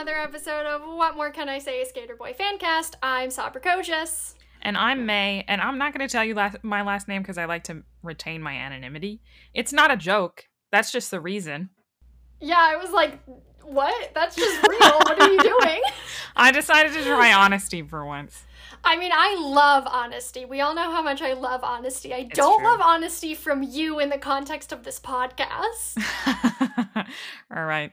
another episode of What More Can I Say, Skater Boy Fancast. I'm Sabra Kojas. And I'm May, and I'm not going to tell you last, my last name because I like to retain my anonymity. It's not a joke. That's just the reason. Yeah, I was like, what? That's just real. what are you doing? I decided to try honesty for once. I mean, I love honesty. We all know how much I love honesty. I It's don't true. love honesty from you in the context of this podcast. All right.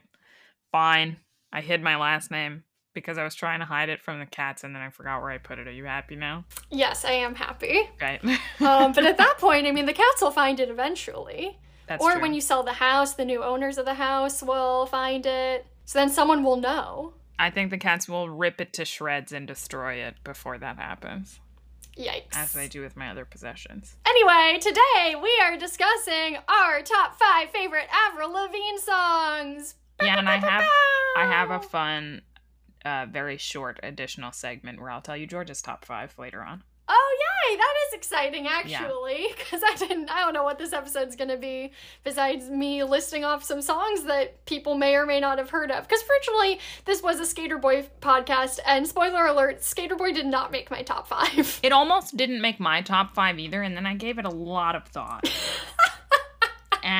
Fine. I hid my last name because I was trying to hide it from the cats and then I forgot where I put it. Are you happy now? yes, I am happy. Right. Um, but at that point, I mean, the cats will find it eventually. That's or true. when you sell the house, the new owners of the house will find it. So then someone will know. I think the cats will rip it to shreds and destroy it before that happens, Yikes. as they do with my other possessions. Anyway, today we are discussing our top five favorite Avril Lavigne songs. Yeah, and I have I have a fun, uh, very short additional segment where I'll tell you Georgia's top five later on. Oh yay, that is exciting actually, because I didn't I don't know what this episode's gonna be besides me listing off some songs that people may or may not have heard of. Because originally this was a Skater Boy podcast, and spoiler alert, Skater Boy did not make my top five. It almost didn't make my top five either, and then I gave it a lot of thought.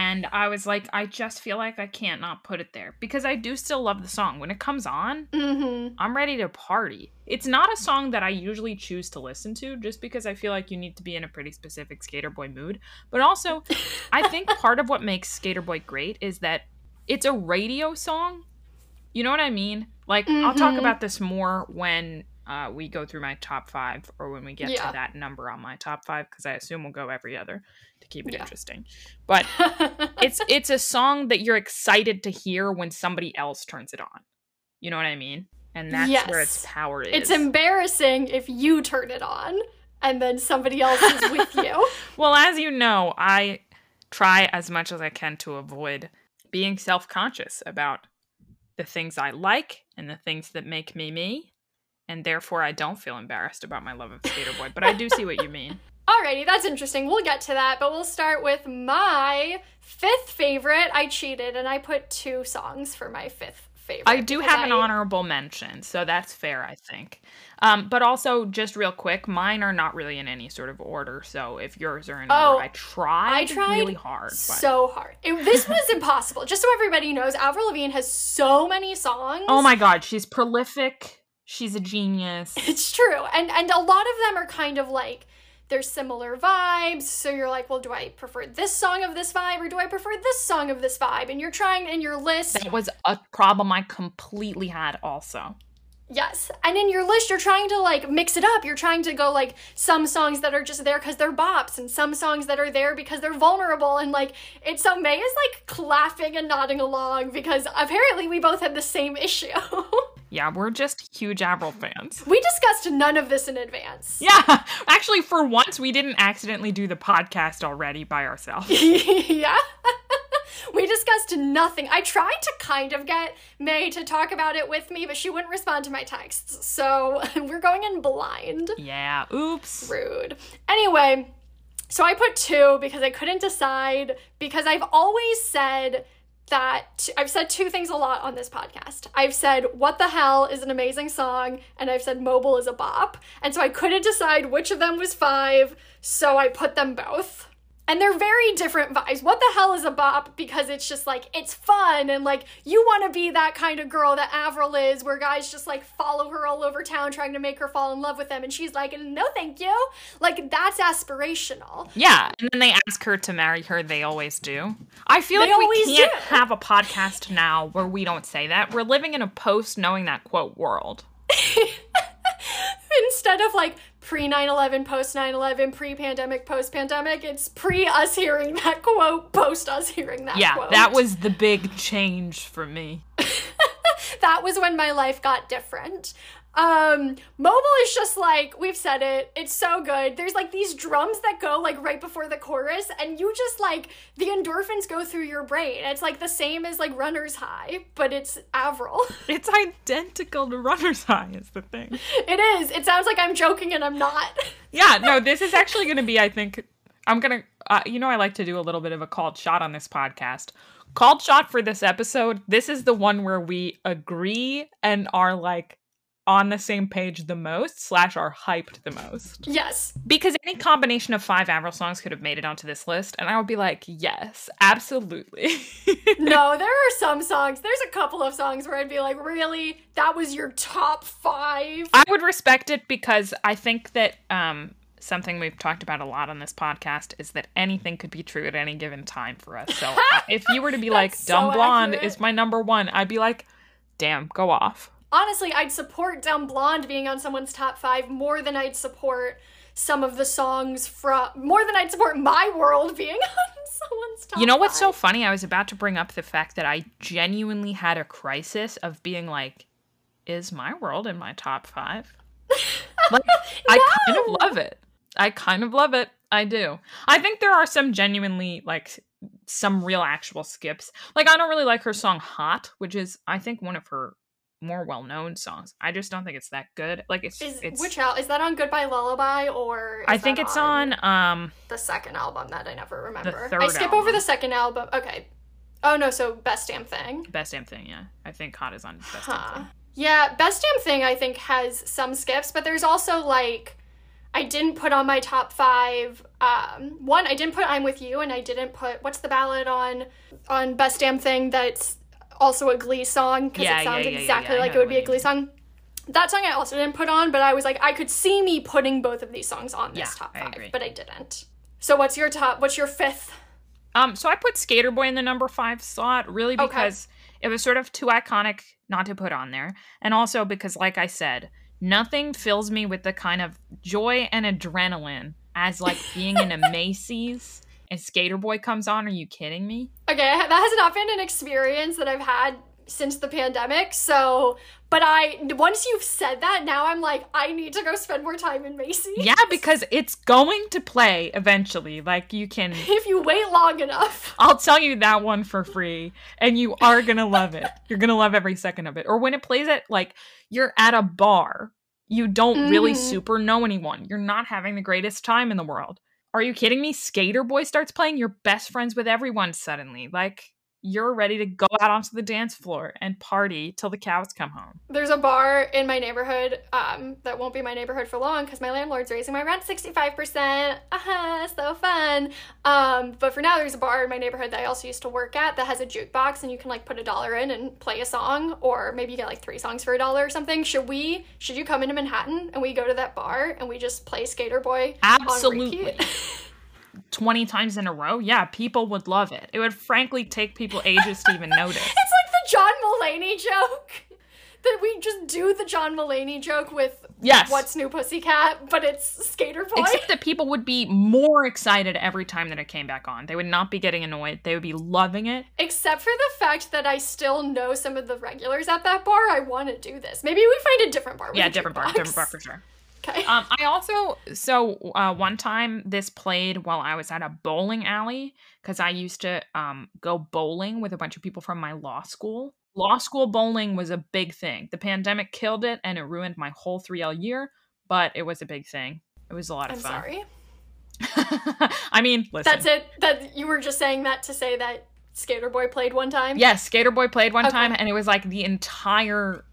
and I was like, I just feel like I can't not put it there because I do still love the song. When it comes on, mm-hmm. I'm ready to party. It's not a song that I usually choose to listen to just because I feel like you need to be in a pretty specific Skater Boy mood. But also, I think part of what makes Skater Boy great is that it's a radio song. You know what I mean? Like, I'll talk Mhm. about this more when uh, we go through my top five or when we get Yeah. to that number on my top five because I assume we'll go every other to keep it Yeah. interesting. But it's it's a song that you're excited to hear when somebody else turns it on. You know what I mean? And that's where its Yes. power is. it's embarrassing if you turn it on and then somebody else is with you. well, as you know, I try as much as I can to avoid being self-conscious about the things I like and the things that make me me. And therefore, I don't feel embarrassed about my love of Skater Boy. But I do see what you mean. Alrighty, that's interesting. We'll get to that, but we'll start with my fifth favorite. I cheated and I put two songs for my fifth favorite. I do have an honorable mention, so that's fair, I think. Um, but also, just real quick, mine are not really in any sort of order. So if yours are in Oh, order, I tried, I tried really hard. But So hard. It- this was impossible. Just so everybody knows, Avril Lavigne has so many songs. oh my god, she's prolific. She's a genius. It's true. And and a lot of them are kind of like they're similar vibes. So you're like, well, do I prefer this song of this vibe or do I prefer this song of this vibe? And you're trying in your list. That was a problem I completely had. Also, Yes. And in your list, you're trying to like mix it up. You're trying to go like some songs that are just there because they're bops and some songs that are there because they're vulnerable. And like, it's so May is like laughing and nodding along because apparently we both had the same issue. yeah, we're just huge Avril fans. we discussed none of this in advance. Yeah, actually, for once, we didn't accidentally do the podcast already by ourselves. yeah. We discussed nothing. I tried to kind of get May to talk about it with me, but she wouldn't respond to my texts. So we're going in blind. Yeah, oops. Rude. Anyway, so I put two because I couldn't decide because I've always said that I've said two things a lot on this podcast. I've said what the hell is an amazing song and I've said mobile is a bop. And so I couldn't decide which of them was 5, so I put them both. And they're very different vibes. What the hell is a bop? Because it's just like, it's fun and like, you want to be that kind of girl that Avril is, where guys just like follow her all over town trying to make her fall in love with them. And she's like, no, thank you. Like, that's aspirational. Yeah, and then they ask her to marry her. They always do. I feel They like we can't do. have a podcast now where we don't say that. We're living in a post knowing that quote world. Instead of like pre 9 11, post 9 11, pre pandemic, post pandemic, it's pre us hearing that quote, post us hearing that Yeah, quote. that was the big change for me. that was when my life got different. Um, mobile is just like we've said it. It's so good. There's like these drums that go like right before the chorus, and you just like the endorphins go through your brain. It's like the same as like runner's high, but it's Avril. It's identical to Runner's High, is the thing. it is. It sounds like I'm joking and I'm not. Yeah, no, this is actually going to be, I think, I'm gonna, uh, you know, I like to do a little bit of a called shot on this podcast. Called shot for this episode. This is the one where we agree and are like on the same page the most slash are hyped the most. Yes. Because any combination of five Avril songs could have made it onto this list, and I would be like, yes, absolutely. no, there are some songs. There's a couple of songs where I'd be like, really, that was your top five. I would respect it because I think that um, something we've talked about a lot on this podcast is that anything could be true at any given time for us. So if you were to be like, Dumb so Blonde accurate. is my number one, I'd be like, damn, go off. Honestly, I'd support Dumb Blonde being on someone's top five more than I'd support some of the songs from more than I'd support my world being on someone's top. You know what's five. so funny? I was about to bring up the fact that I genuinely had a crisis of being like, is my world in my top five? like no! I kind of love it. I kind of love it. I do. I think there are some genuinely like some real actual skips. Like I don't really like her song Hot, which is I think one of her more well-known songs. I just don't think it's that good. Like it's is, it's which al- is that on Goodbye Lullaby or I think it's on, on, um the second album that I never remember. I skip album. over the second album. Okay. Oh no, so Best Damn Thing. Best Damn Thing, yeah. I think Hot is on Best huh. Damn Thing. Yeah, Best Damn Thing I think has some skips, but there's also like I didn't put on my top five. Um, one, I didn't put "I'm with You," and I didn't put what's the ballad on on Best Damn Thing that's also a Glee song because yeah, it sounds yeah, yeah, exactly like it would be a Glee song. That song I also didn't put on, but I was like, I could see me putting both of these songs on this top five, I but I didn't. So what's your top? What's your fifth? Um, so I put Skater Boy in the number five slot, really because okay. it was sort of too iconic not to put on there, and also because, like I said, nothing fills me with the kind of joy and adrenaline as like being in a Macy's and Skater Boy comes on. Are you kidding me? Okay, that has not been an experience that I've had since the pandemic. So, but I once you've said that, now I'm like, I need to go spend more time in Macy's. Yeah, because it's going to play eventually. Like you can if you wait long enough. I'll tell you that one for free, and you are gonna love it. You're gonna love every second of it. Or when it plays at like you're at a bar. You don't mm. really mm-hmm. super know anyone. You're not having the greatest time in the world. Are you kidding me? Skater Boy starts playing. You're best friends with everyone suddenly. Like, you're ready to go out onto the dance floor and party till the cows come home. There's a bar in my neighborhood um, that won't be my neighborhood for long because my landlord's raising my rent 65%. Uh-huh, so fun. Um, but for now, there's a bar in my neighborhood that I also used to work at that has a jukebox and you can like put a dollar in and play a song or maybe you get like three songs for a dollar or something. Should we, should you come into Manhattan and we go to that bar and we just play Skater Boy? Absolutely. 20 times in a row, yeah, people would love it. It would frankly take people ages to even notice. It's like the John Mulaney joke. That we just do the John Mulaney joke with yes. What's New Pussycat, but it's Skater Boy. Except that people would be more excited every time that it came back on. They would not be getting annoyed. They would be loving it. Except for the fact that I still know some of the regulars at that bar. I want to do this. Maybe we find a different bar. yeah, different bar. Different bar for sure. Okay. Um, I also so uh, one time this played while I was at a bowling alley because I used to um go bowling with a bunch of people from my law school. Law school bowling was a big thing. The pandemic killed it and it ruined my whole 3L year, but it was a big thing. It was a lot of I'm fun. Sorry. I mean, listen. That's it. That you were just saying that to say that Skater Boy played one time. Yes, Skater Boy played one okay. time, and it was like the entire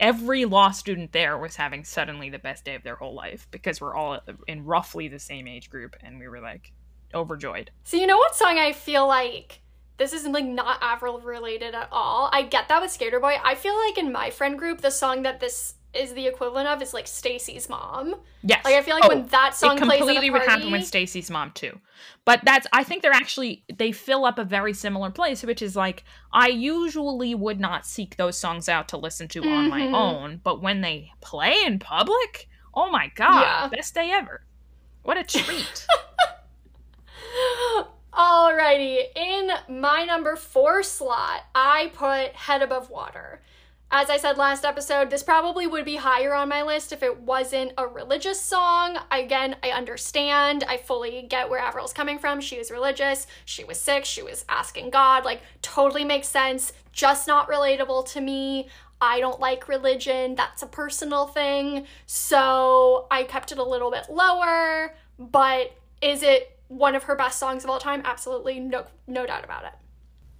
every law student there was having suddenly the best day of their whole life because we're all in roughly the same age group and we were like overjoyed. So you know what song I feel like this is like not Avril related at all. I get that with Skater Boy. I feel like in my friend group the song that this is the equivalent of is like Stacy's mom. Yes. Like I feel like oh, when that song it completely would happen with Stacy's mom too. But that's I think they're actually they fill up a very similar place, which is like I usually would not seek those songs out to listen to mm-hmm. on my mm-hmm. own, but when they play in public, oh my god, yeah. best day ever. What a treat. Alrighty, in my number four slot, I put Head Above Water. As I said last episode, this probably would be higher on my list if it wasn't a religious song. Again, I understand. I fully get where Avril's coming from. She was religious. She was sick. She was asking God. Like, totally makes sense. Just not relatable to me. I don't like religion. That's a personal thing. So I kept it a little bit lower. But is it one of her best songs of all time. Absolutely no no doubt about it.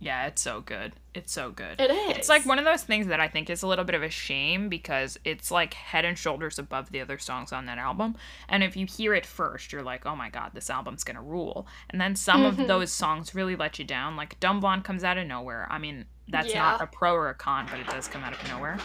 Yeah, it's so good. It's so good. It is. It's like one of those things that I think is a little bit of a shame because it's like head and shoulders above the other songs on that album. And if you hear it first, you're like, oh my god, this album's gonna rule. And then some Mm-hmm. of those songs really let you down. Like Dumb Blonde comes out of nowhere. I mean, that's Yeah. not a pro or a con, but it does come out of nowhere.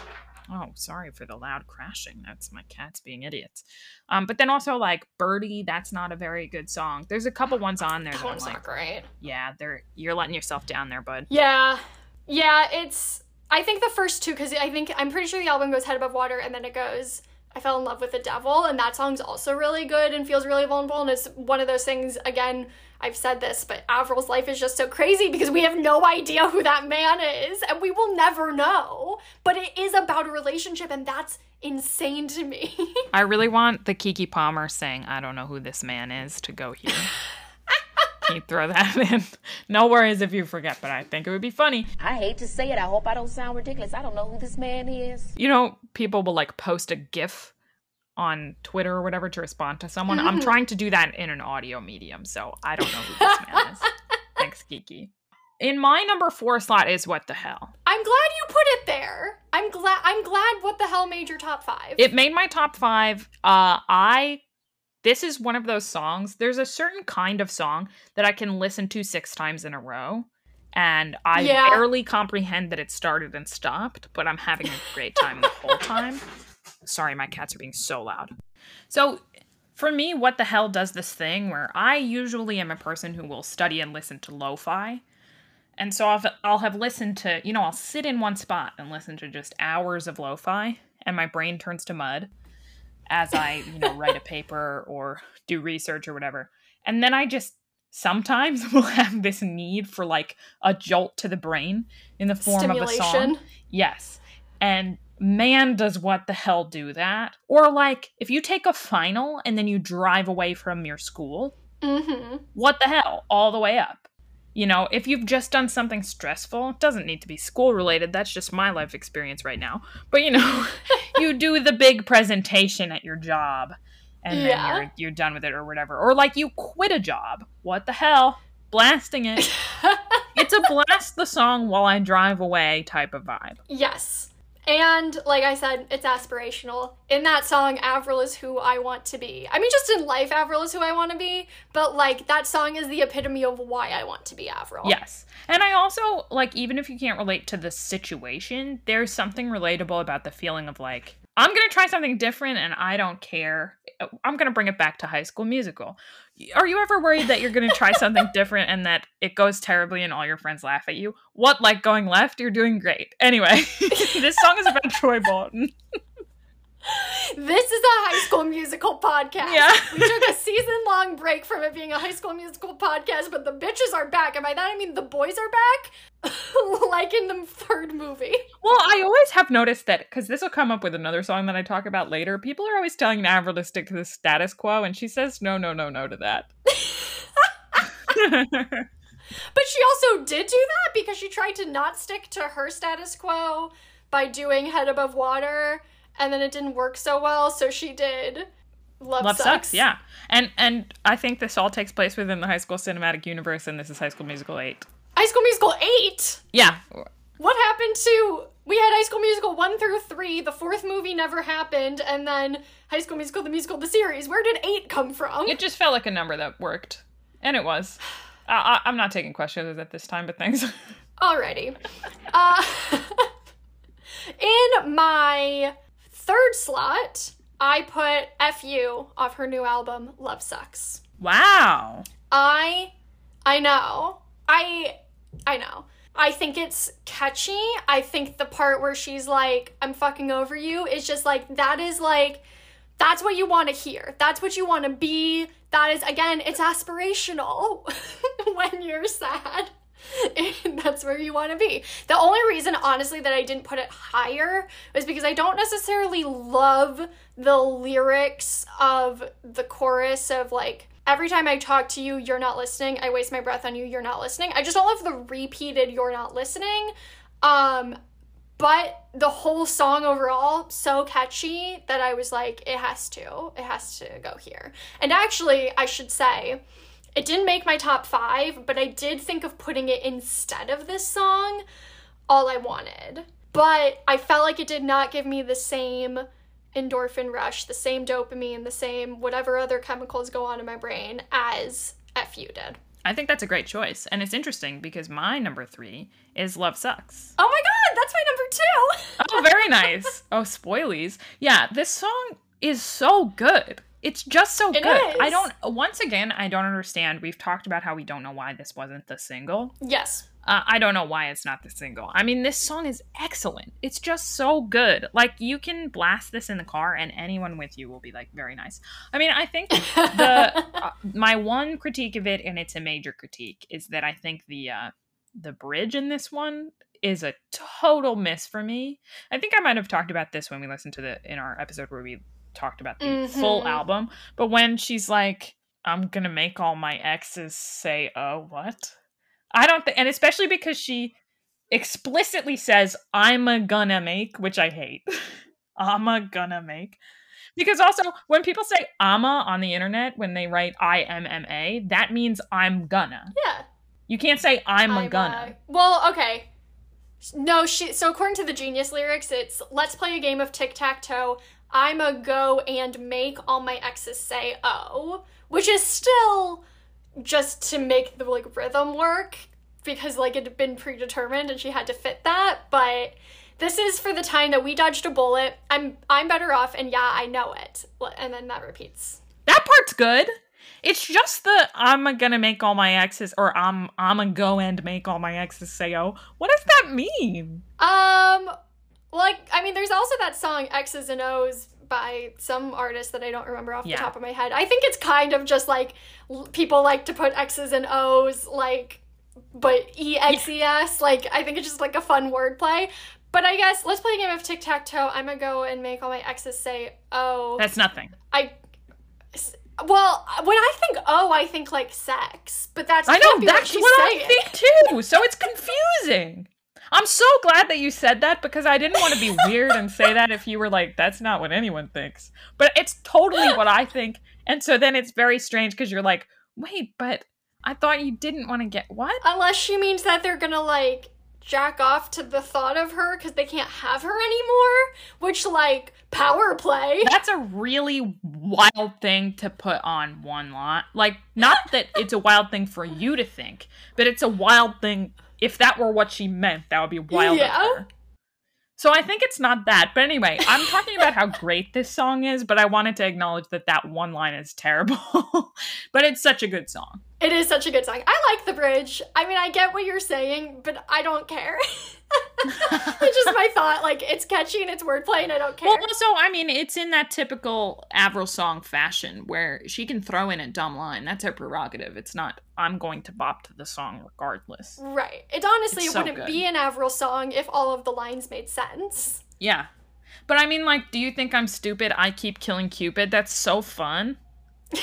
Oh, sorry for the loud crashing. That's my cats being idiots. Um, but then also like Birdie, that's not a very good song. There's a couple ones on there That that one's like, not great. yeah, they're you're letting yourself down there, bud. Yeah. Yeah, it's I think the first two cuz I think I'm pretty sure the album goes head above water and then it goes I fell in love with the devil and that song's also really good and feels really vulnerable and it's one of those things again I've said this but Avril's life is just so crazy because we have no idea who that man is and we will never know but it is about a relationship and that's insane to me. I really want the Keke Palmer saying, I don't know who this man is to go here. Can you throw that in? No worries if you forget, but I think it would be funny. I hate to say it. I hope I don't sound ridiculous. I don't know who this man is. You know, people will like post a GIF on Twitter or whatever to respond to someone. I'm trying to do that in an audio medium, so I don't know who this man is. Thanks, Keke. In my number four slot is What the Hell. I'm glad you put it there. I'm glad I'm glad what the hell made your top 5. It made my top five. Uh, I this is one of those songs. There's a certain kind of song that I can listen to six times in a row, and I Yeah. barely comprehend that it started and stopped, but I'm having a great time the whole time. Sorry, my cats are being so loud. So, for me, what the hell does this thing where I usually am a person who will study and listen to lo-fi. And so I'll, I'll have listened to, you know, I'll sit in one spot and listen to just hours of lo-fi, and my brain turns to mud as I, you know, write a paper or do research or whatever. And then I just sometimes will have this need for like a jolt to the brain in the form of a song. Yes. And man, does what the hell do that. Or like if you take a final and then you drive away from your school, Mhm. what the hell? All the way up. You know, if you've just done something stressful, it doesn't need to be school related. That's just my life experience right now. But you know, you do the big presentation at your job and then you're you're done with it or whatever. Or like you quit a job. What the hell? Blasting it. it's a blast the song while I drive away type of vibe. Yes. And like I said, it's aspirational. In that song, Avril is who I want to be. I mean, just in life, Avril is who I want to be, but like that song is the epitome of why I want to be Avril. Yes. And I also like even if you can't relate to the situation, there's something relatable about the feeling of like I'm going to try something different and I don't care. I'm going to bring it back to high school musical. Are you ever worried that you're going to try something different and that it goes terribly and all your friends laugh at you? What like going left? You're doing great. Anyway, this song is about Troy Bolton. This is a high school musical podcast. Yeah. we took a season long break from it being a high school musical podcast, but the bitches are back. And by that I mean the boys are back, like in the third movie. Well, I always have noticed that because this will come up with another song that I talk about later. People are always telling Avril to stick to the status quo, and she says no, no, no, no to that. But she also did do that because she tried to not stick to her status quo by doing Head Above Water, and then it didn't work so well, so she did Love, Love Sucks. sucks, yeah. And and I think this all takes place within the High School Cinematic Universe, and this is High School Musical eight. High School Musical 8! Yeah, What happened to. We had High School Musical 1 through 3, the fourth movie never happened, and then High School Musical, the musical, the series. Where did 8 come from? it just felt like a number that worked, and it was. I, I, I'm not taking questions at this time, but thanks. Alrighty. Uh, in my third slot, I put FU off her new album, Love Sucks. wow. I I know. I I know. I think it's catchy. I think the part where she's like, I'm fucking over you is just like that is like that's what you want to hear. That's what you want to be. That is again, it's aspirational when you're sad. That's where you want to be. The only reason, honestly, that I didn't put it higher was because I don't necessarily love the lyrics of the chorus of like, every time I talk to you, you're not listening. I waste my breath on you, you're not listening. I just don't love the repeated, you're not listening. Um, but the whole song overall so catchy that I was like, it has to, it has to go here. And actually, I should say, It didn't make my top five, but I did think of putting it instead of this song, All I Wanted. But I felt like it did not give me the same endorphin rush, the same dopamine, the same whatever other chemicals go on in my brain as FU did. I think that's a great choice. And it's interesting because my number three is Love Sucks. Oh my god, that's my number two. Oh, very nice. oh, spoilies. Yeah, this song is so good. It's just so It good. is. I don't, once again, I don't understand. We've talked about how we don't know why this wasn't the single. yes. Uh, I don't know why it's not the single. I mean, this song is excellent. It's just so good. Like, you can blast this in the car, and anyone with you will be like, very nice. I mean, I think the uh, my one critique of it, and it's a major critique, is that I think the uh, the bridge in this one is a total miss for me. I think I might have talked about this when we listened to the in our episode where we talked about the full Mhm. album. But when she's like, "I'm gonna make all my exes say, oh, what?" I don't think, and especially because she explicitly says, "I'm a gonna make," which I hate. I'm a gonna make. Because also, when people say "ama" on the internet, when they write "I M M A," that means "I'm gonna." Yeah. You can't say "I'm, a I'm, gonna." uh, well, okay. No, she. So according to the Genius lyrics, it's "Let's play a game of tic tac toe." I'm a go and make all my exes say "oh," which is still just to make the like rhythm work because like it had been predetermined and she had to fit that. But this is for the time that we dodged a bullet. I'm I'm better off, and yeah, I know it. And then that repeats. That part's good. It's just the "I'm gonna make all my exes" or "I'm I'm gonna go and make all my exes say oh." What does that mean? Um, like I mean, there's also that song X's and O's by some artist that I don't remember off Yeah. the top of my head. I think it's kind of just like l- people like to put X's and O's like, but E X E S. Like I think it's just like a fun wordplay. But I guess let's play a game of tic tac toe. I'm gonna go and make all my exes say oh. That's nothing. I Well, when I think oh, I think like sex, but that's I know that's what I think too. So it's confusing. I'm so glad that you said that because I didn't want to be weird and say that if you were like, that's not what anyone thinks. But it's totally what I think. And so then it's very strange because you're like, wait, but I thought you didn't want to get what? Unless she means that they're gonna like jack off to the thought of her because they can't have her anymore, which like power play. That's a really wild thing to put on one line. Like, not that it's a wild thing for you to think, but it's a wild thing. If that were what she meant, that would be wild Yeah. So I think it's not that. But anyway, I'm talking about how great this song is, but I wanted to acknowledge that that one line is terrible. but it's such a good song. It is such a good song. I like the bridge. I mean, I get what you're saying, but I don't care. it's just my thought. Like it's catchy and it's wordplay, and I don't care. Well, also, I mean, it's in that typical Avril song fashion where she can throw in a dumb line. That's her prerogative. It's not, I'm going to bop to the song regardless. right. It honestly It's it so wouldn't good. be an Avril song if all of the lines made sense. Yeah. But I mean, like, do you think I'm stupid? I keep killing Cupid. That's so fun.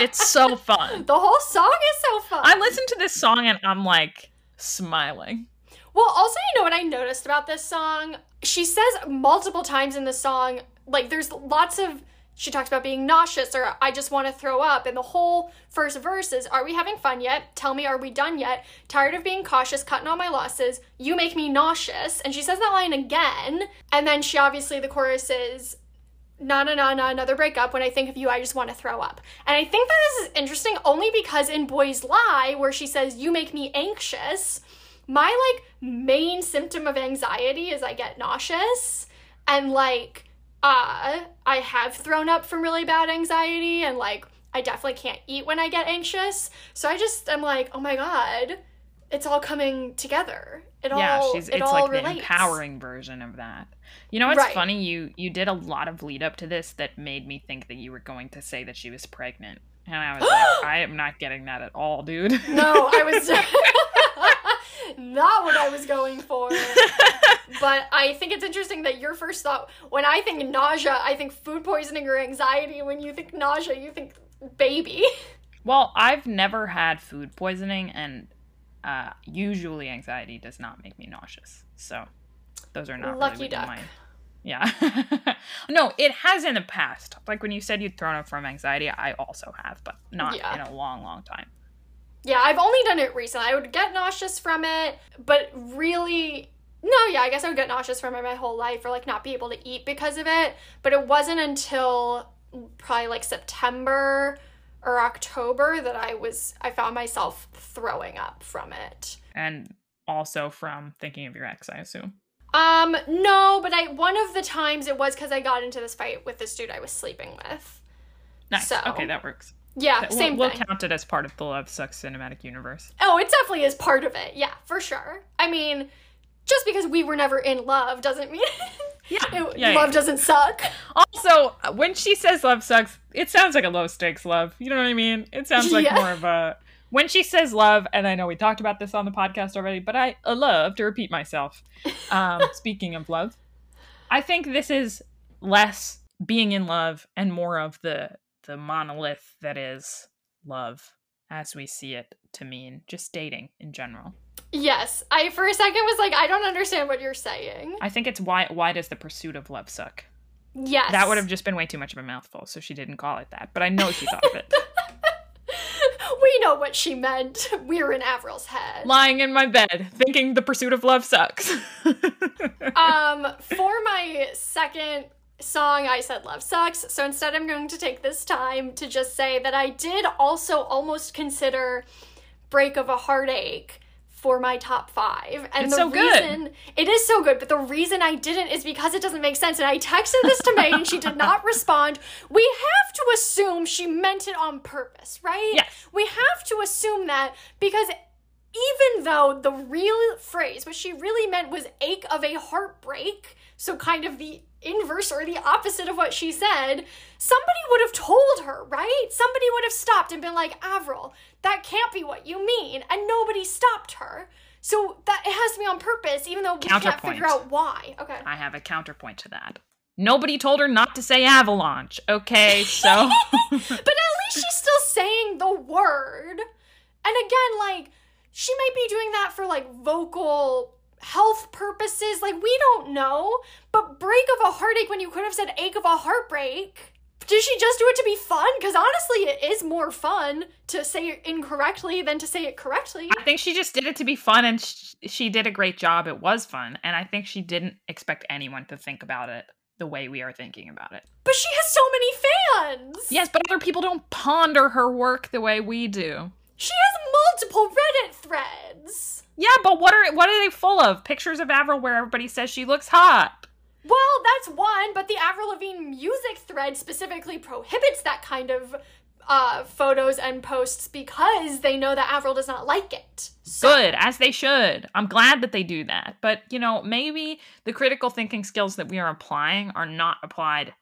It's so fun. the whole song is so fun. I listen to this song and I'm like smiling. Well, also, you know what I noticed about this song? She says multiple times in the song, like, there's lots of. She talks about being nauseous or I just want to throw up. And the whole first verse is Are we having fun yet? Tell me, are we done yet? Tired of being cautious, cutting all my losses. You make me nauseous. And she says that line again. And then she obviously, the chorus is na na na na another breakup when i think of you i just want to throw up and i think that this is interesting only because in boys lie where she says you make me anxious my like main symptom of anxiety is i get nauseous and like uh i have thrown up from really bad anxiety and like i definitely can't eat when i get anxious so i just am like oh my god it's all coming together it yeah, all she's it it's all like the empowering version of that. You know what's Right. funny? You you did a lot of lead up to this that made me think that you were going to say that she was pregnant. And I was like, I am not getting that at all, dude. No, I was not what I was going for. But I think it's interesting that your first thought, when I think nausea, I think food poisoning or anxiety. When you think nausea, you think baby. Well, I've never had food poisoning, and uh, usually anxiety does not make me nauseous. So those are not Lucky really duck. my Yeah. no, it has in the past. Like when you said you'd thrown up from anxiety, I also have, but not Yeah. in a long, long time. Yeah, I've only done it recently. I would get nauseous from it, but really no, yeah, I guess I would get nauseous from it my whole life or like not be able to eat because of it. But it wasn't until probably like September or October that I was I found myself throwing up from it. And also from thinking of your ex, I assume. Um, no, but I one of the times it was because I got into this fight with this dude I was sleeping with. Nice. So- Okay, that works. Yeah, We'll- same we'll, thing. count it as part of the Love Sucks cinematic universe. Oh, it definitely is part of it. Yeah, for sure. I mean, just because we were never in love doesn't mean Yeah, it- yeah, love yeah. doesn't suck. Also, when she says love sucks, it sounds like a low stakes love. You know what I mean? It sounds like Yeah. more of a. When she says love, and I know we talked about this on the podcast already, but I uh, love to repeat myself. Um, speaking of love, I think this is less being in love and more of the the monolith that is love as we see it to mean just dating in general. Yes, I for a second was like, I don't understand what you're saying. I think it's why why does the pursuit of love suck? Yes, That would have just been way too much of a mouthful, so she didn't call it that. But I know she thought of it. we know what she meant. We were in Avril's head. Lying in my bed, thinking the pursuit of love sucks. um, for my second song, I said love sucks. So instead, I'm going to take this time to just say that I did also almost consider "Break of a Heartache." For my top five, and It's the so good. it is so good, but the reason I didn't is because it doesn't make sense. And I texted this to May, and she did not respond. We have to assume she meant it on purpose, right? Yes. We have to assume that because even though the real phrase, what she really meant was ache of a heartbreak, so kind of the inverse or the opposite of what she said, somebody would have told her, right? Somebody would have stopped and been like, Avril, that can't be what you mean. And nobody stopped her. So that it has to be on purpose, even though we can't figure out why. Okay. I have a counterpoint to that. Nobody told her not to say avalanche. Okay, so but at least she's still saying the word. And again, like, she might be doing that for like vocal health purposes. Like, we don't know. But break of a heartache when you could have said ache of a heartbreak. Did she just do it to be fun? Because honestly, it is more fun to say it incorrectly than to say it correctly. I think she just did it to be fun, and sh- she did a great job. It was fun, and I think she didn't expect anyone to think about it the way we are thinking about it. But she has so many fans. Yes, but other people don't ponder her work the way we do. She has multiple Reddit threads. Yeah, but what are what are they full of? Pictures of Avril where everybody says she looks hot. Well, that's one, but the Avril Lavigne music thread specifically prohibits that kind of uh, photos and posts because they know that Avril does not like it. So, Good, as they should. I'm glad that they do that. But, you know, maybe the critical thinking skills that we are applying are not applied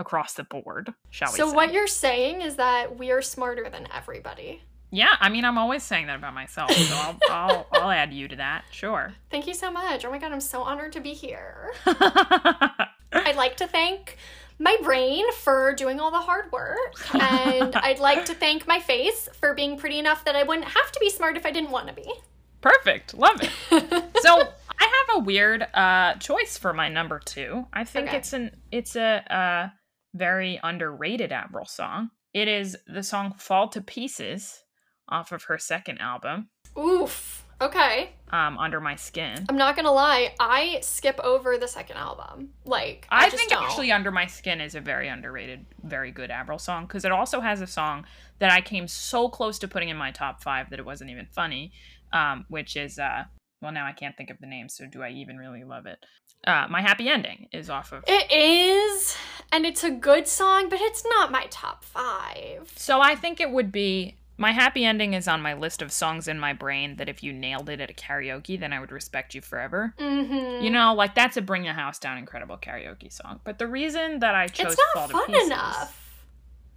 across the board, shall we so say. what you're saying is that we are smarter than everybody. Yeah, I mean, I'm always saying that about myself, so I'll, I'll, I'll add you to that, sure. Thank you so much. Oh my god, I'm so honored to be here. I'd like to thank my brain for doing all the hard work, and I'd like to thank my face for being pretty enough that I wouldn't have to be smart if I didn't want to be. Perfect. Love it. so I have a weird uh choice for my number two. I think Okay. it's an it's a uh very underrated Avril song. It is the song Fall to Pieces off of her second album, Oof. Okay. um, Under My Skin. I'm not gonna lie, I skip over the second album. Like I, I, think don't. actually Under My Skin is a very underrated, very good Avril song because it also has a song that I came so close to putting in my top five that it wasn't even funny, um, which is uh, well now I can't think of the name, so do I even really love it? Uh, my Happy Ending is off of. It is, and it's a good song, but it's not my top five. So I think it would be my happy ending is on my list of songs in my brain that if you nailed it at a karaoke, then I would respect you forever. Mm-hmm. You know, like that's a bring the house down incredible karaoke song. But the reason that I chose it's not fun Pieces, enough.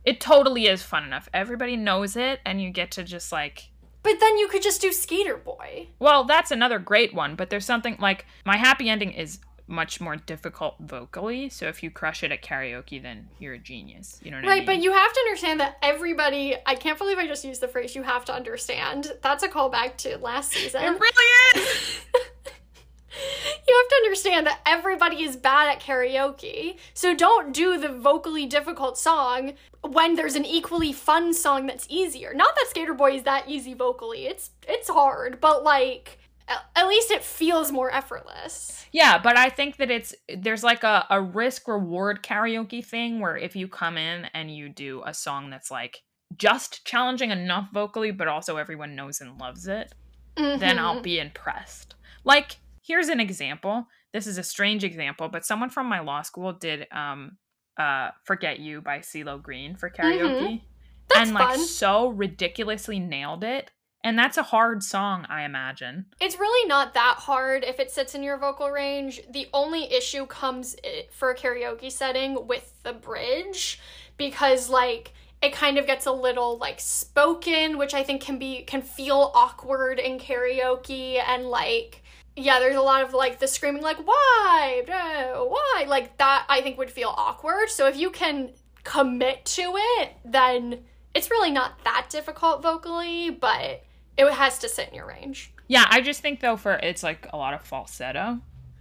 It totally is fun enough. Everybody knows it, and you get to just like. But then you could just do Skater Boy. Well, that's another great one, but there's something like my happy ending is much more difficult vocally. So if you crush it at karaoke, then you're a genius. You know what I mean? Right, but you have to understand that everybody. I can't believe I just used the phrase you have to understand. That's a callback to last season. it really is. you have to understand that everybody is bad at karaoke. So don't do the vocally difficult song when there's an equally fun song that's easier. Not that Skater Boy is that easy vocally. It's it's hard, but like at least it feels more effortless. Yeah, but I think that it's there's like a, a risk reward karaoke thing where if you come in and you do a song that's like just challenging enough vocally, but also everyone knows and loves it, then I'll Mhm. be impressed. Like, here's an example. This is a strange example, but someone from my law school did um uh Forget You by CeeLo Green for karaoke. That's and like fun. so ridiculously nailed it. And that's a hard song, I imagine. It's really not that hard if it sits in your vocal range. The only issue comes for a karaoke setting with the bridge because like it kind of gets a little like spoken, which I think can be can feel awkward in karaoke and like yeah, there's a lot of like the screaming like why? Why? Like that I think would feel awkward. So if you can commit to it, then it's really not that difficult vocally, but it has to sit in your range. Yeah, I just think though for it's like a lot of falsetto,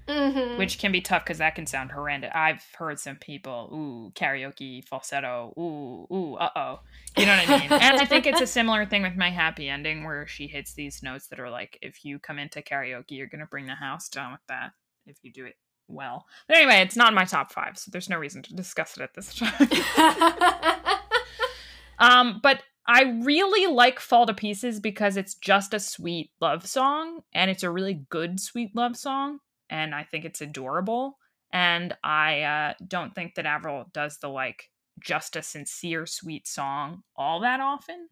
Mm-hmm. which can be tough because that can sound horrendous. I've heard some people, ooh, karaoke falsetto, ooh, ooh, uh oh. You know what I mean? and I think it's a similar thing with my happy ending where she hits these notes that are like, if you come into karaoke, you're gonna bring the house down with that if you do it well. But anyway, it's not in my top five, so there's no reason to discuss it at this time. Um, but I really like Fall to Pieces because it's just a sweet love song and it's a really good sweet love song. And I think it's adorable. And I uh, don't think that Avril does the like just a sincere sweet song all that often.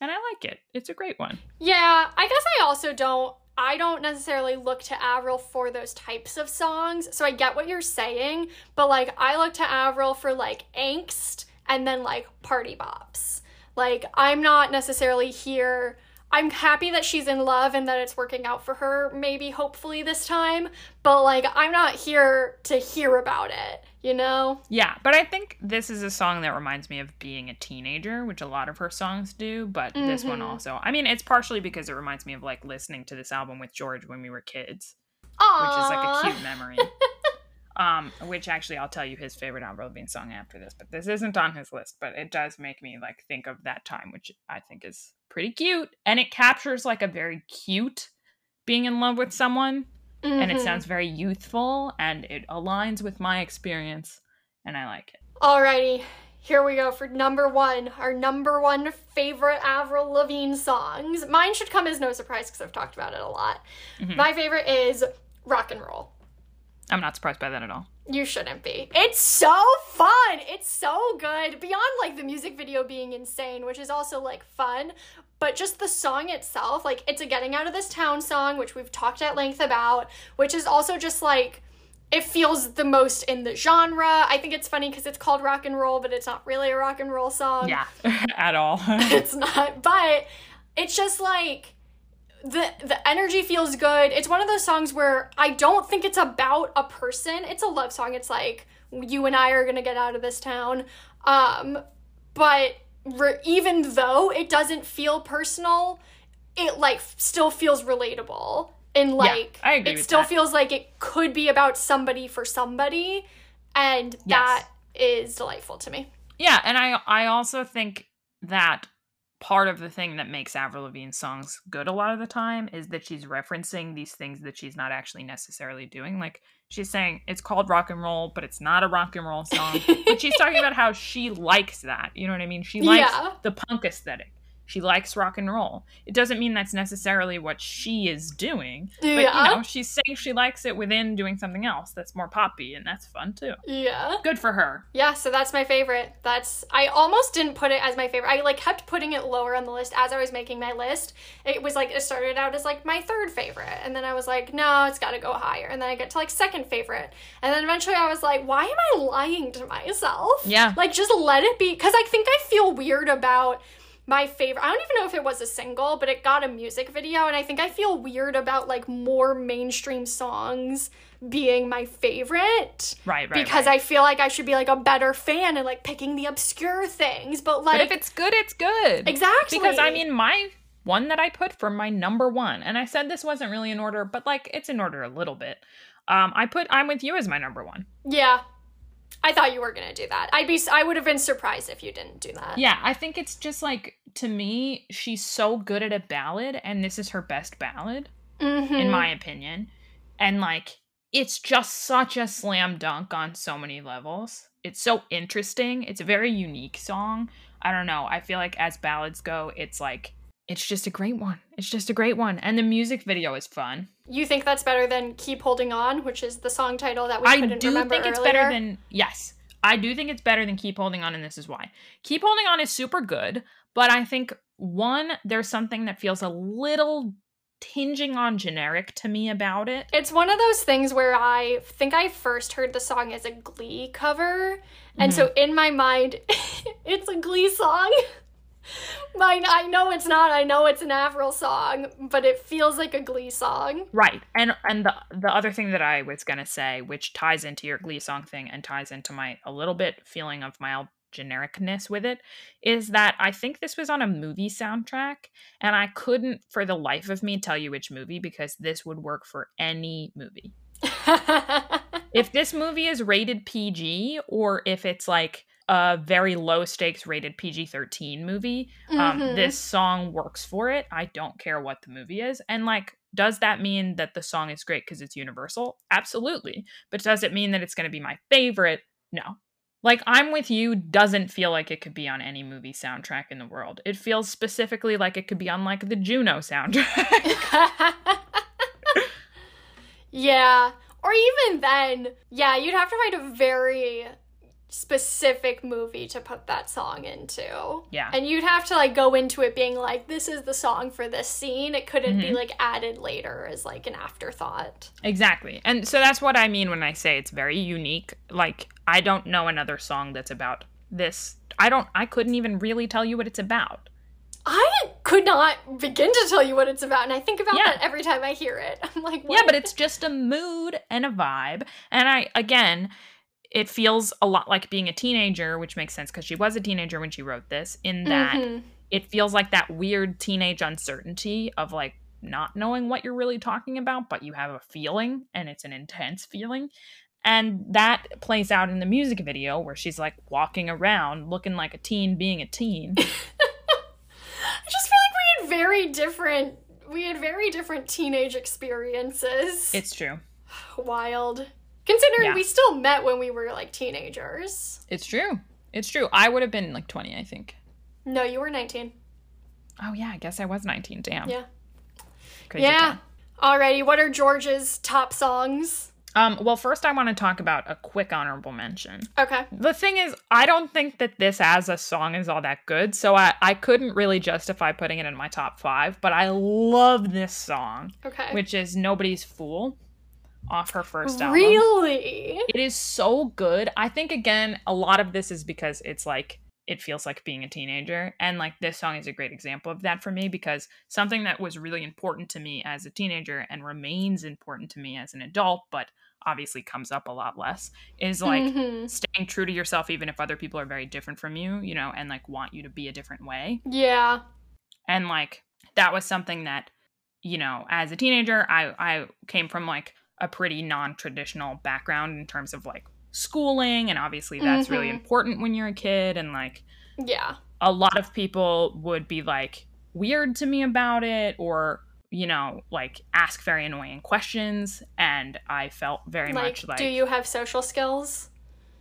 And I like it. It's a great one. yeah, I guess I also don't. I don't necessarily look to Avril for those types of songs. So I get what you're saying, but like I look to Avril for like angst and then like party bops. Like I'm not necessarily here. I'm happy that she's in love and that it's working out for her, maybe hopefully this time, but like I'm not here to hear about it, you know? Yeah, but I think this is a song that reminds me of being a teenager, which a lot of her songs do. But this one Mhm. also, I mean, it's partially because it reminds me of like listening to this album with George when we were kids. Aww. which is like a cute memory. um, which actually I'll tell you his favorite Avril Lavigne song after this, but this isn't on his list. But it does make me like think of that time, which I think is pretty cute, and it captures like a very cute being in love with someone, and it sounds very youthful, and it aligns with my experience, and I like it. Alrighty, here we go for number one. Our number one favorite Avril Lavigne songs. Mine should come as no surprise because I've talked about it a lot. Mhm. My favorite is Rock and Roll. I'm not surprised by that at all. You shouldn't be. It's so fun. It's so good. Beyond like the music video being insane, which is also like fun, but just the song itself, like it's a getting out of this town song, which we've talked at length about, which is also just like it feels the most in the genre. I think it's funny because it's called rock and roll, but it's not really a rock and roll song. Yeah, at all. it's not. But it's just like the the energy feels good. It's one of those songs where I don't think it's about a person. It's a love song. It's like you and I are gonna get out of this town. Um, but re- even though it doesn't feel personal, it like still feels relatable. And like I agree it still that. feels like it could be about somebody for somebody, and Yes. that is delightful to me. Yeah, and I I also think that part of the thing that makes Avril Lavigne's songs good a lot of the time is that she's referencing these things that she's not actually necessarily doing. Like she's saying it's called rock and roll, but it's not a rock and roll song. but she's talking about how she likes that. You know what I mean? She likes Yeah. the punk aesthetic. She likes rock and roll. It doesn't mean that's necessarily what she is doing. Yeah. But you know, she's saying she likes it within doing something else that's more poppy and that's fun too. Yeah. Good for her. Yeah, so that's my favorite. That's I almost didn't put it as my favorite. I like kept putting it lower on the list as I was making my list. It was like it started out as like my third favorite, and then I was like, no, it's got to go higher. And then I get to like second favorite, and then eventually I was like, why am I lying to myself? Yeah. Like just let it be, because I think I feel weird about my favorite. I don't even know if it was a single, but it got a music video, and I think I feel weird about like more mainstream songs being my favorite Right, right. because right. I feel like I should be like a better fan and like picking the obscure things. But like, But if it's good, it's good. exactly Because I mean, my one that I put for my number one. And I said this wasn't really in order, but like it's in order a little bit. Um, I put I'm with you as my number one. Yeah. I thought you were going to do that. I'd be I would have been surprised if you didn't do that. Yeah, I think it's just like to me, she's so good at a ballad, and this is her best ballad, Mhm. in my opinion. And like, it's just such a slam dunk on so many levels. It's so interesting. It's a very unique song. I don't know. I feel like as ballads go, it's like it's just a great one. It's just a great one, and the music video is fun. You think that's better than Keep Holding On, which is the song title that we I couldn't do remember think it's earlier? better than yes. I do think it's better than Keep Holding On, and this is why. Keep Holding On is super good, but I think one, there's something that feels a little tinging on generic to me about it. It's one of those things where I think I first heard the song as a Glee cover, and so Mm-hmm. in my mind, it's a Glee song. Mine, I know it's not. I know it's an Avril song, but it feels like a Glee song. Right. And and the the other thing that I was gonna say, which ties into your Glee song thing and ties into my a little bit feeling of mild genericness with it, is that I think this was on a movie soundtrack, and I couldn't for the life of me tell you which movie because this would work for any movie. if this movie is rated PG or if it's like a very low stakes rated PG 13 movie, um, Mhm. this song works for it. I don't care what the movie is. And like, does that mean that the song is great because it's universal? Absolutely. But does it mean that it's going to be my favorite? No. Like, I'm with you doesn't feel like it could be on any movie soundtrack in the world. It feels specifically like it could be on like the Juno soundtrack. yeah. Or even then, yeah, you'd have to find a very specific movie to put that song into. Yeah. And you'd have to like go into it being like, this is the song for this scene. It couldn't Mm-hmm. be like added later as like an afterthought. Exactly. And so that's what I mean when I say it's very unique. Like, I don't know another song that's about this. I don't, I couldn't even really tell you what it's about. I could not begin to tell you what it's about, and I think about Yeah. that every time I hear it. I'm like, Yeah, but it's just a mood and a vibe. And I, again, it feels a lot like being a teenager, which makes sense because she was a teenager when she wrote this, in that Mhm. it feels like that weird teenage uncertainty of like not knowing what you're really talking about, but you have a feeling and it's an intense feeling. And that plays out in the music video where she's like walking around looking like a teen being a teen. I just feel like we had very different. We had very different teenage experiences. it's true. wild. Considering Yeah. we still met when we were like teenagers. It's true. It's true. I would have been like 20, I think. No, you were 19. Oh, yeah, I guess I was 19. Damn. Yeah. Crazy yeah. time. Alrighty, what are George's top songs? Um, well, first, I want to talk about a quick honorable mention. Okay. The thing is, I don't think that this as a song is all that good, so I, I couldn't really justify putting it in my top five, but I love this song, Okay. which is Nobody's Fool off her first album. really? It is so good. I think, again, a lot of this is because it's like, it feels like being a teenager. And like this song is a great example of that for me because something that was really important to me as a teenager and remains important to me as an adult, but obviously comes up a lot less, is like Mhm. staying true to yourself even if other people are very different from you, you know, and like want you to be a different way. Yeah. And like that was something that, you know, as a teenager, I I came from like a pretty non-traditional background in terms of like schooling and obviously that's really Mhm. important when you're a kid and like Yeah. a lot of people would be like weird to me about it or you know like ask very annoying questions and i felt very Like, much like do you have social skills?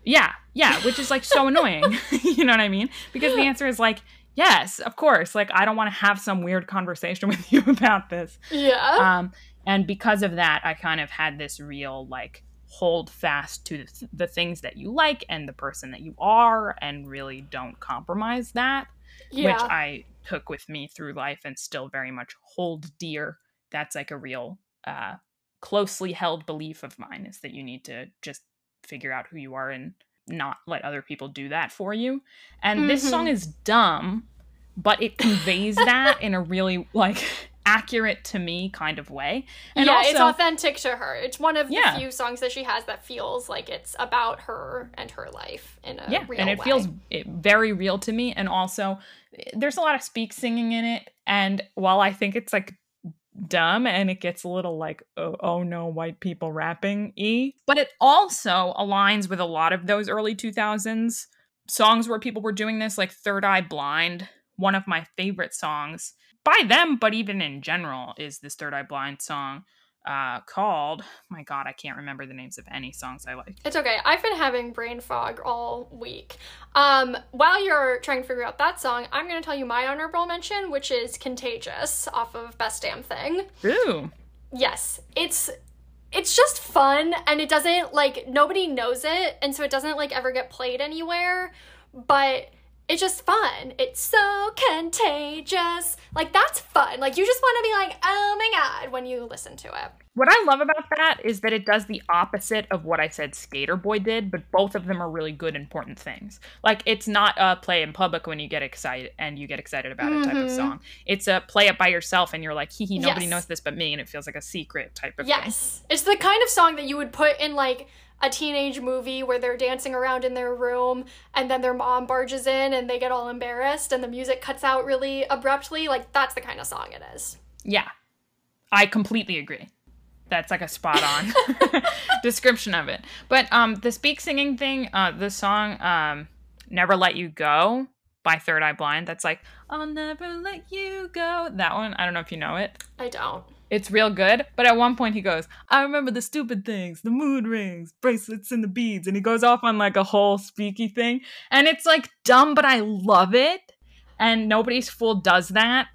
yeah yeah which is like so annoying you know what i mean because the answer is like yes of course like i don't want to have some weird conversation with you about this Yeah. um and because of that i kind of had this real like hold fast to the, th- the things that you like and the person that you are and really don't compromise that yeah. which I took with me through life and still very much hold dear. That's like a real uh, closely held belief of mine is that you need to just figure out who you are and not let other people do that for you. And this song Mhm. is dumb, but it conveys that in a really like accurate to me kind of way. And yeah, also, it's authentic to her. It's one of the few songs that she has that feels like it's about her and her life in a yeah and it way. feels it, very real to me and also there's a lot of speak singing in it and while i think it's like dumb and it gets a little like oh, oh no white people rapping e but it also aligns with a lot of those early 2000s songs where people were doing this like third eye blind one of my favorite songs by them but even in general is this third eye blind song uh called my god i can't remember the names of any songs i like It's okay. I've been having brain fog all week. Um, while you're trying to figure out that song, I'm going to tell you my honorable mention, which is Contagious off of Best Damn Thing. ooh Yes, it's it's just fun and it doesn't like nobody knows it and so it doesn't like ever get played anywhere, but it's just fun. It's so contagious. Like that's fun. Like you just want to be like, "Oh my god" when you listen to it. What I love about that is that it does the opposite of what I said Skater Boy did, but both of them are really good, important things. Like it's not a play in public when you get excited and you get excited about it type of Mhm. song. It's a play it by yourself and you're like, hee hee, nobody Yes. knows this but me, and it feels like a secret type of thing. Yes. It's the kind of song that you would put in like a teenage movie where they're dancing around in their room and then their mom barges in and they get all embarrassed and the music cuts out really abruptly. Like that's the kind of song it is. Yeah. I completely agree. That's like a spot on description of it. But um the speak singing thing, uh the song um Never Let You Go by Third Eye Blind, that's like I'll never let you go. That one, I don't know if you know it. I don't. It's real good, but at one point he goes, I remember the stupid things, the mood rings, bracelets and the beads, and he goes off on like a whole speaky thing. And it's like dumb, but I love it. And Nobody's Fool does that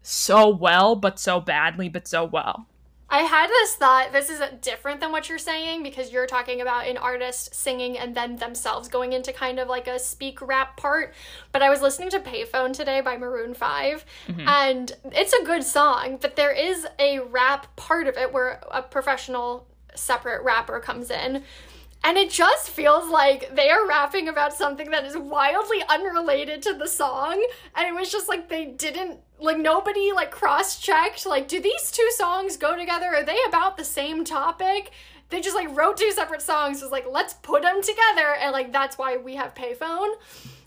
so well, but so badly, but so well. I had this thought, this is different than what you're saying because you're talking about an artist singing and then themselves going into kind of like a speak rap part. But I was listening to Payphone today by Maroon 5, mm-hmm. and it's a good song, but there is a rap part of it where a professional separate rapper comes in. And it just feels like they are rapping about something that is wildly unrelated to the song. And it was just like they didn't, like, nobody, like, cross checked. Like, do these two songs go together? Are they about the same topic? They just, like, wrote two separate songs. Was like, let's put them together. And, like, that's why we have Payphone.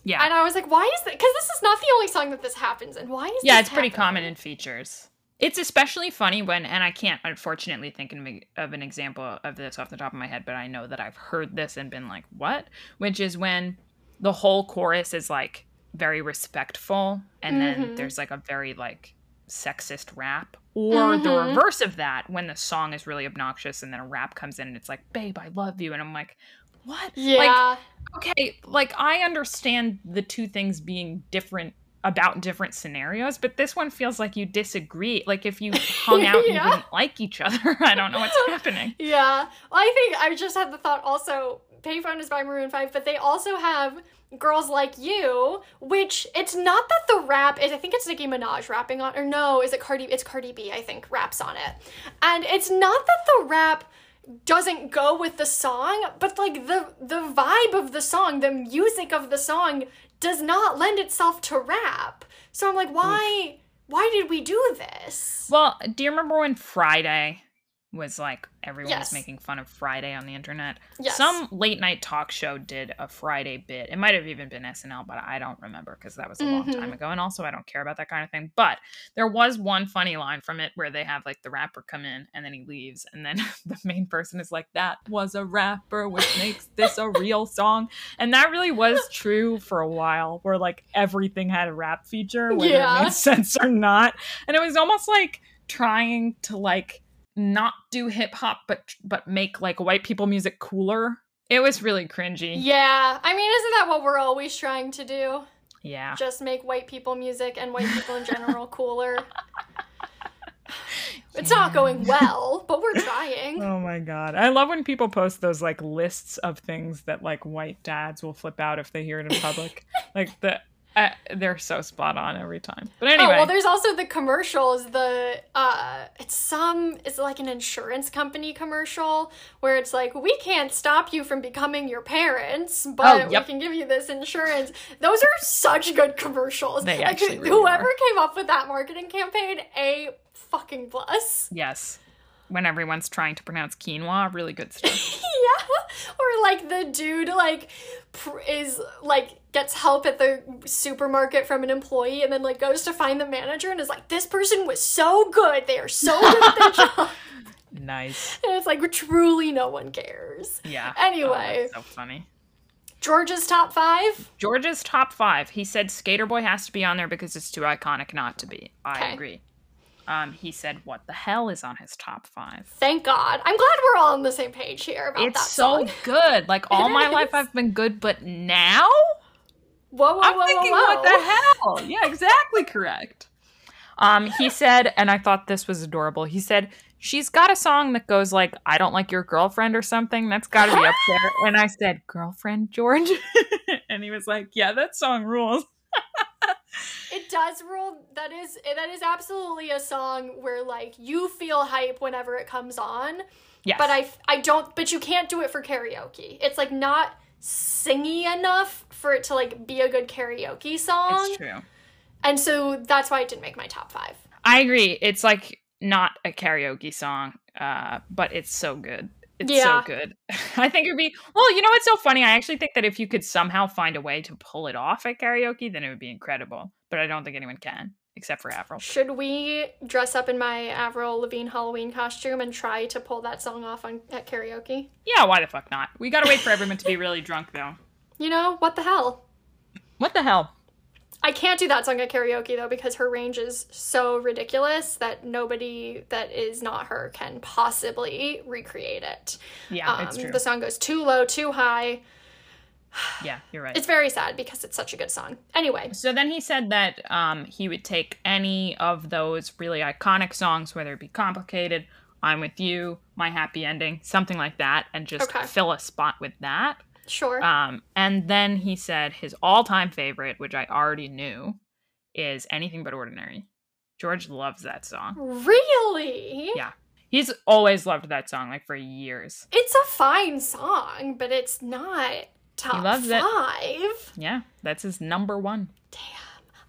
Yeah. And I was like, why is that? Because this is not the only song that this happens in. Why is yeah, it's pretty happening? common in features. It's especially funny when, and I can't unfortunately think of an example of this off the top of my head, but I know that I've heard this and been like, what? Which is when the whole chorus is like very respectful, and then Mhm. there's like a very like sexist rap. Or the Mhm. reverse of that, when the song is really obnoxious and then a rap comes in and it's like, babe, I love you. And I'm like, what? Yeah. Like, okay, like I understand the two things being different about different scenarios, but this one feels like you disagree. Like if you hung out and Yeah. you didn't like each other, I don't know what's happening. Yeah. Well, I think I just had the thought also Payphone is by Maroon 5, but they also have Girls Like You, which it's not that the rap is I think it's Nicki Minaj rapping on or no, is it Cardi it's Cardi B, I think, raps on it. And it's not that the rap doesn't go with the song, but like the the vibe of the song, the music of the song does not lend itself to rap. So I'm like, why why did we do this? Well, do you remember when Friday was like everyone Yes. was making fun of Friday on the internet? Yes. Some late night talk show did a Friday bit. It might have even been SNL, but I don't remember because that was a long Mhm. time ago. And also, I don't care about that kind of thing. But there was one funny line from it where they have like the rapper come in and then he leaves. And then the main person is like, that was a rapper, which makes this a real song. And that really was true for a while where like everything had a rap feature, whether Yeah. it made sense or not. And it was almost like trying to like not do hip hop but but make like white people music cooler. It was really cringy. Yeah, I mean, isn't that what we're always trying to do? Yeah. Just make white people music and white people in general cooler. It's not going well, but we're trying. Oh my god. I love when people post those like lists of things that like white dads will flip out if they hear it in public. like the uh, they're so spot on every time. But Oh anyway, well, there's also the commercials. The uh, it's some it's like an insurance company commercial where it's like we can't stop you from becoming your parents, but Oh, yep. we can give you this insurance. Those are such good commercials. They Like, actually really whoever are. came up with that marketing campaign, a fucking plus. yes. When everyone's trying to pronounce quinoa, really good stuff. yeah. or like the dude like is like gets help at the supermarket from an employee and then like goes to find the manager and is like this person was so good they are so good at their job Nice. and it's like truly no one cares Yeah. Oh, anyway. Oh, so funny. george's top five George's top five. He said Skater Boy has to be on there because it's too iconic not to be. I Okay. agree. Um, he said, "What the hell is on his top five? thank god i'm glad we're all on the same page here about It's that so good. Like all my life, I've been good, but now whoa whoa I'm whoa thinking, whoa, what the hell? Yeah, exactly correct. Um, he said, and I thought this was adorable. He said, "She's got a song that goes like, I don't like your girlfriend or something. That's got to be up there." And I said, "Girlfriend, George," and he was like, "Yeah, that song rules." Does rule. That is that is absolutely a song where like you feel hype whenever it comes on. Yes, But I I don't. But you can't do it for karaoke. It's like not singy enough for it to like be a good karaoke song. it's true. And so that's why it didn't make my top five. I agree. It's like not a karaoke song, uh, but it's so good. It's Yeah. so good. I think it'd be well, you know what's so funny? I actually think that if you could somehow find a way to pull it off at karaoke, then it would be incredible. But I don't think anyone can, except for Avril. Should we dress up in my Avril Lavigne Halloween costume and try to pull that song off on at karaoke? Yeah, why the fuck not? We gotta wait for everyone to be really drunk though. You know what the hell? What the hell? I can't do that song at karaoke though because her range is so ridiculous that nobody that is not her can possibly recreate it. Yeah, Um, it's true. the song goes too low, too high. Yeah, you're right. It's very sad because it's such a good song. Anyway, So then he said that um, he would take any of those really iconic songs, whether it be complicated, I'm with you, my happy ending, something like that, and just Okay. fill a spot with that. Sure. Um, and then he said his all-time favorite, which I already knew, is anything but ordinary. George loves that song. really? Yeah. He's always loved that song, like for years. It's a fine song, but it's not top loves it. five. Yeah, that's his number one. Damn.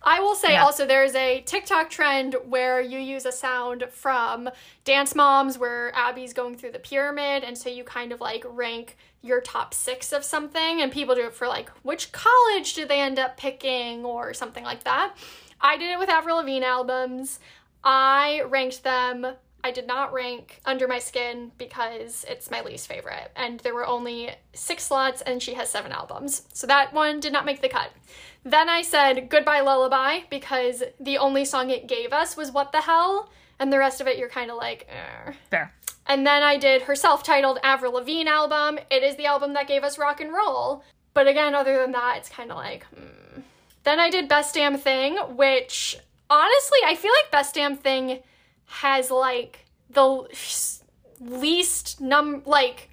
I will say Yeah. also there's a TikTok trend where you use a sound from Dance Moms where Abby's going through the pyramid and so you kind of like rank your top 6 of something and people do it for like which college did they end up picking or something like that. I did it with Avril Lavigne albums. I ranked them I did not rank Under My Skin because it's my least favorite. And there were only six slots and she has seven albums. So that one did not make the cut. Then I said Goodbye Lullaby because the only song it gave us was What the Hell. And the rest of it you're kind of like, eh. Fair. And then I did her self titled Avril Lavigne album. It is the album that gave us rock and roll. But again, other than that, it's kind of like, hmm. Then I did Best Damn Thing, which honestly, I feel like Best Damn Thing has like the least num like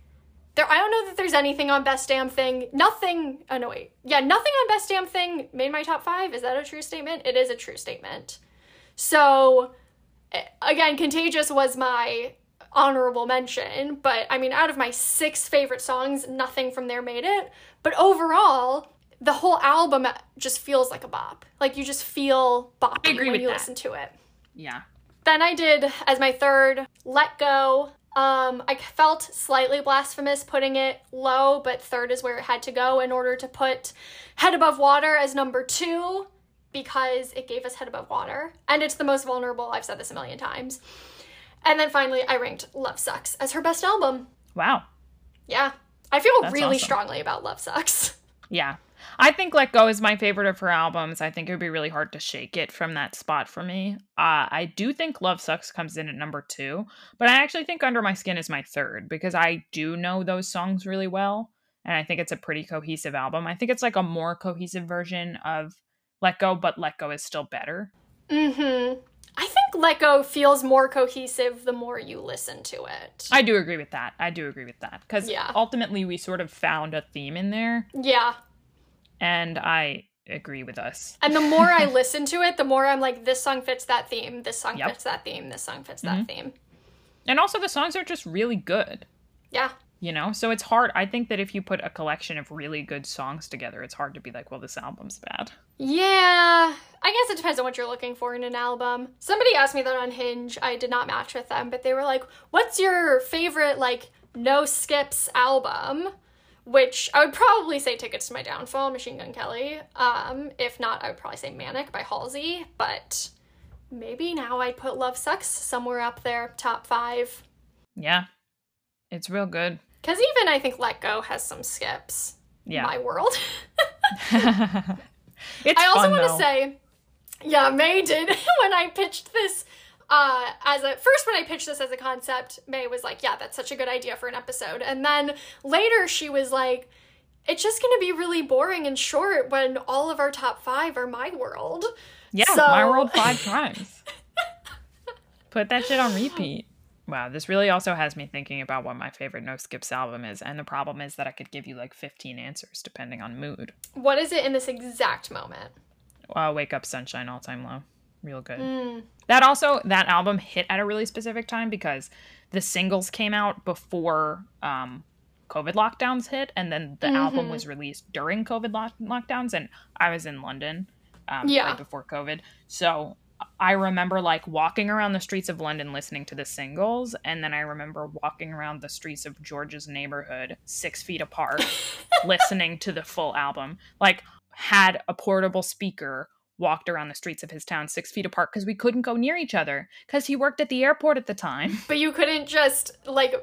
there I don't know that there's anything on Best Damn Thing. Nothing oh no wait. Yeah, nothing on Best Damn Thing made my top 5. Is that a true statement? It is a true statement. So eh, again, Contagious was my honorable mention, but I mean out of my 6 favorite songs, nothing from there made it. But overall, the whole album just feels like a bop. Like you just feel boppy I agree when you that. listen to it. Yeah. Then I did as my third, Let Go. Um, I felt slightly blasphemous putting it low, but third is where it had to go in order to put Head Above Water as number two because it gave us Head Above Water. And it's the most vulnerable. I've said this a million times. And then finally, I ranked Love Sucks as her best album. Wow. Yeah. I feel That's really awesome. strongly about Love Sucks. Yeah. I think Let Go is my favorite of her albums. I think it would be really hard to shake it from that spot for me. Uh, I do think Love Sucks comes in at number two, but I actually think Under My Skin is my third because I do know those songs really well. And I think it's a pretty cohesive album. I think it's like a more cohesive version of Let Go, but Let Go is still better. Mm-hmm. I think Let Go feels more cohesive the more you listen to it. I do agree with that. I do agree with that because Yeah. ultimately we sort of found a theme in there, yeah. and I agree with us. And the more I listen to it, the more I'm like, this song fits that theme, this song Yep. fits that theme, this song fits that mm-hmm. theme. And also, the songs are just really good. Yeah. You know so it's hard i think that if you put a collection of really good songs together it's hard to be like well this album's bad Yeah. I guess it depends on what you're looking for in an album. Somebody asked me that on Hinge. I did not match with them, but they were like, what's your favorite, like, No Skips album, which I would probably say Tickets to My Downfall, Machine Gun Kelly. Um, if not, I would probably say Manic by Halsey, but maybe now I'd put Love Sucks somewhere up there, top five. Yeah. It's real good. Because even I think Let Go has some skips. Yeah. My world. it's I also want to say, yeah, May did when I pitched this. Uh, as a first, when I pitched this as a concept, May was like, "Yeah, that's such a good idea for an episode." And then later, she was like, "It's just going to be really boring and short when all of our top five are my world." Yeah, So- my world five times. Put that shit on repeat. Wow, this really also has me thinking about what my favorite No Skips album is, and the problem is that I could give you like 15 answers depending on mood. What is it in this exact moment? Uh, Wake Up Sunshine, All Time Low. Real good. Hmm. That also, that album hit at a really specific time because the singles came out before um, COVID lockdowns hit, and then the album Mm-hmm. was released during COVID lock- lockdowns, and I was in London um, Yeah. right before COVID. So I remember like walking around the streets of London listening to the singles, and then I remember walking around the streets of George's neighborhood six feet apart, listening to the full album. Like, had a portable speaker, walked around the streets of his town six feet apart because we couldn't go near each other because he worked at the airport at the time. But you couldn't just like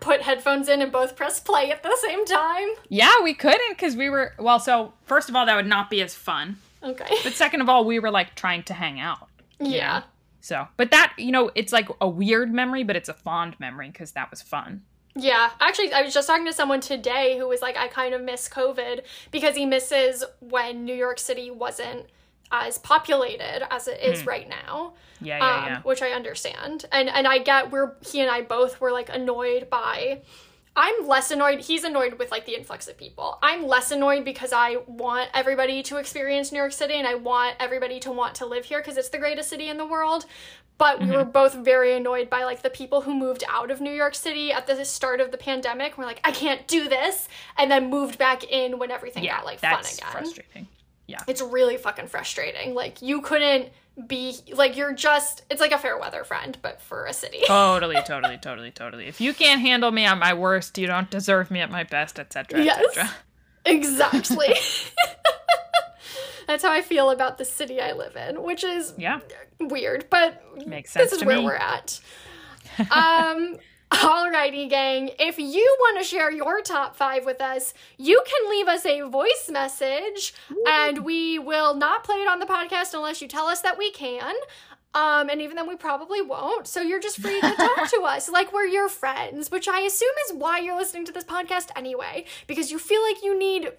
put headphones in and both press play at the same time. yeah, we couldn't because we were, well, so first of all, that would not be as fun. Okay. But second of all, we were like trying to hang out. Yeah. So, but that, you know, it's like a weird memory, but it's a fond memory because that was fun. Yeah, actually, I was just talking to someone today who was like, I kind of miss COVID because he misses when New York City wasn't as populated as it is right now. Yeah, yeah, um, yeah. which I understand, and and I get where he and I both were like annoyed by. I'm less annoyed. He's annoyed with like the influx of people. I'm less annoyed because I want everybody to experience New York City and I want everybody to want to live here because it's the greatest city in the world. But we Mm-hmm. were both very annoyed by like the people who moved out of New York City at the start of the pandemic. We're like, I can't do this, and then moved back in when everything Yeah, got like fun again. that's again frustrating. It's really fucking frustrating. Like you couldn't be like you're just it's like a fair weather friend, but for a city. Totally, totally, totally, totally. If you can't handle me at my worst, you don't deserve me at my best, etc. Yes. etc. exactly. That's how I feel about the city I live in, which is Yeah, weird, but makes sense this is where me. we're at. Um Alrighty, gang. If you want to share your top five with us, you can leave us a voice message and we will not play it on the podcast unless you tell us that we can. Um, and even then, we probably won't. So you're just free to talk to us like we're your friends, which I assume is why you're listening to this podcast anyway, because you feel like you need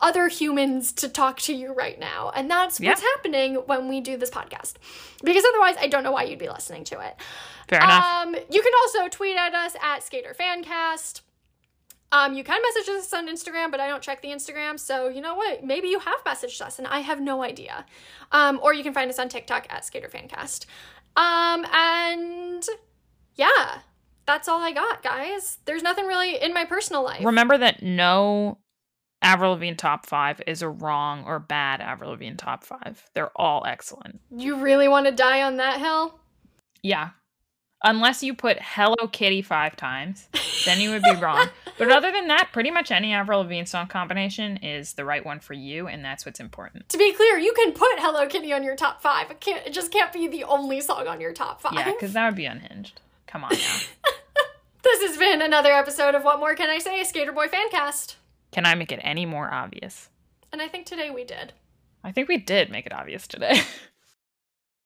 other humans to talk to you right now. And that's what's Yeah. happening when we do this podcast. Because otherwise, I don't know why you'd be listening to it. Fair enough. Um, you can also tweet at us at Skater Fancast. Um, you can message us on Instagram, but I don't check the Instagram, so you know what? Maybe you have messaged us and I have no idea. Um, or you can find us on TikTok at Skater Fancast. Um, and yeah, that's all I got, guys. There's nothing really in my personal life. Remember that no Avril Lavigne top five is a wrong or bad Avril Lavigne top five. They're all excellent. you really want to die on that hill? Yeah. Unless you put Hello Kitty five times, then you would be wrong. But other than that, pretty much any Avril Lavigne song combination is the right one for you, and that's what's important. To be clear, you can put Hello Kitty on your top five. It, can't, it just can't be the only song on your top five. Yeah, because that would be unhinged. Come on now. This has been another episode of What More Can I Say? Skater Boy Fancast. Can I make it any more obvious? And I think today we did. I think we did make it obvious today.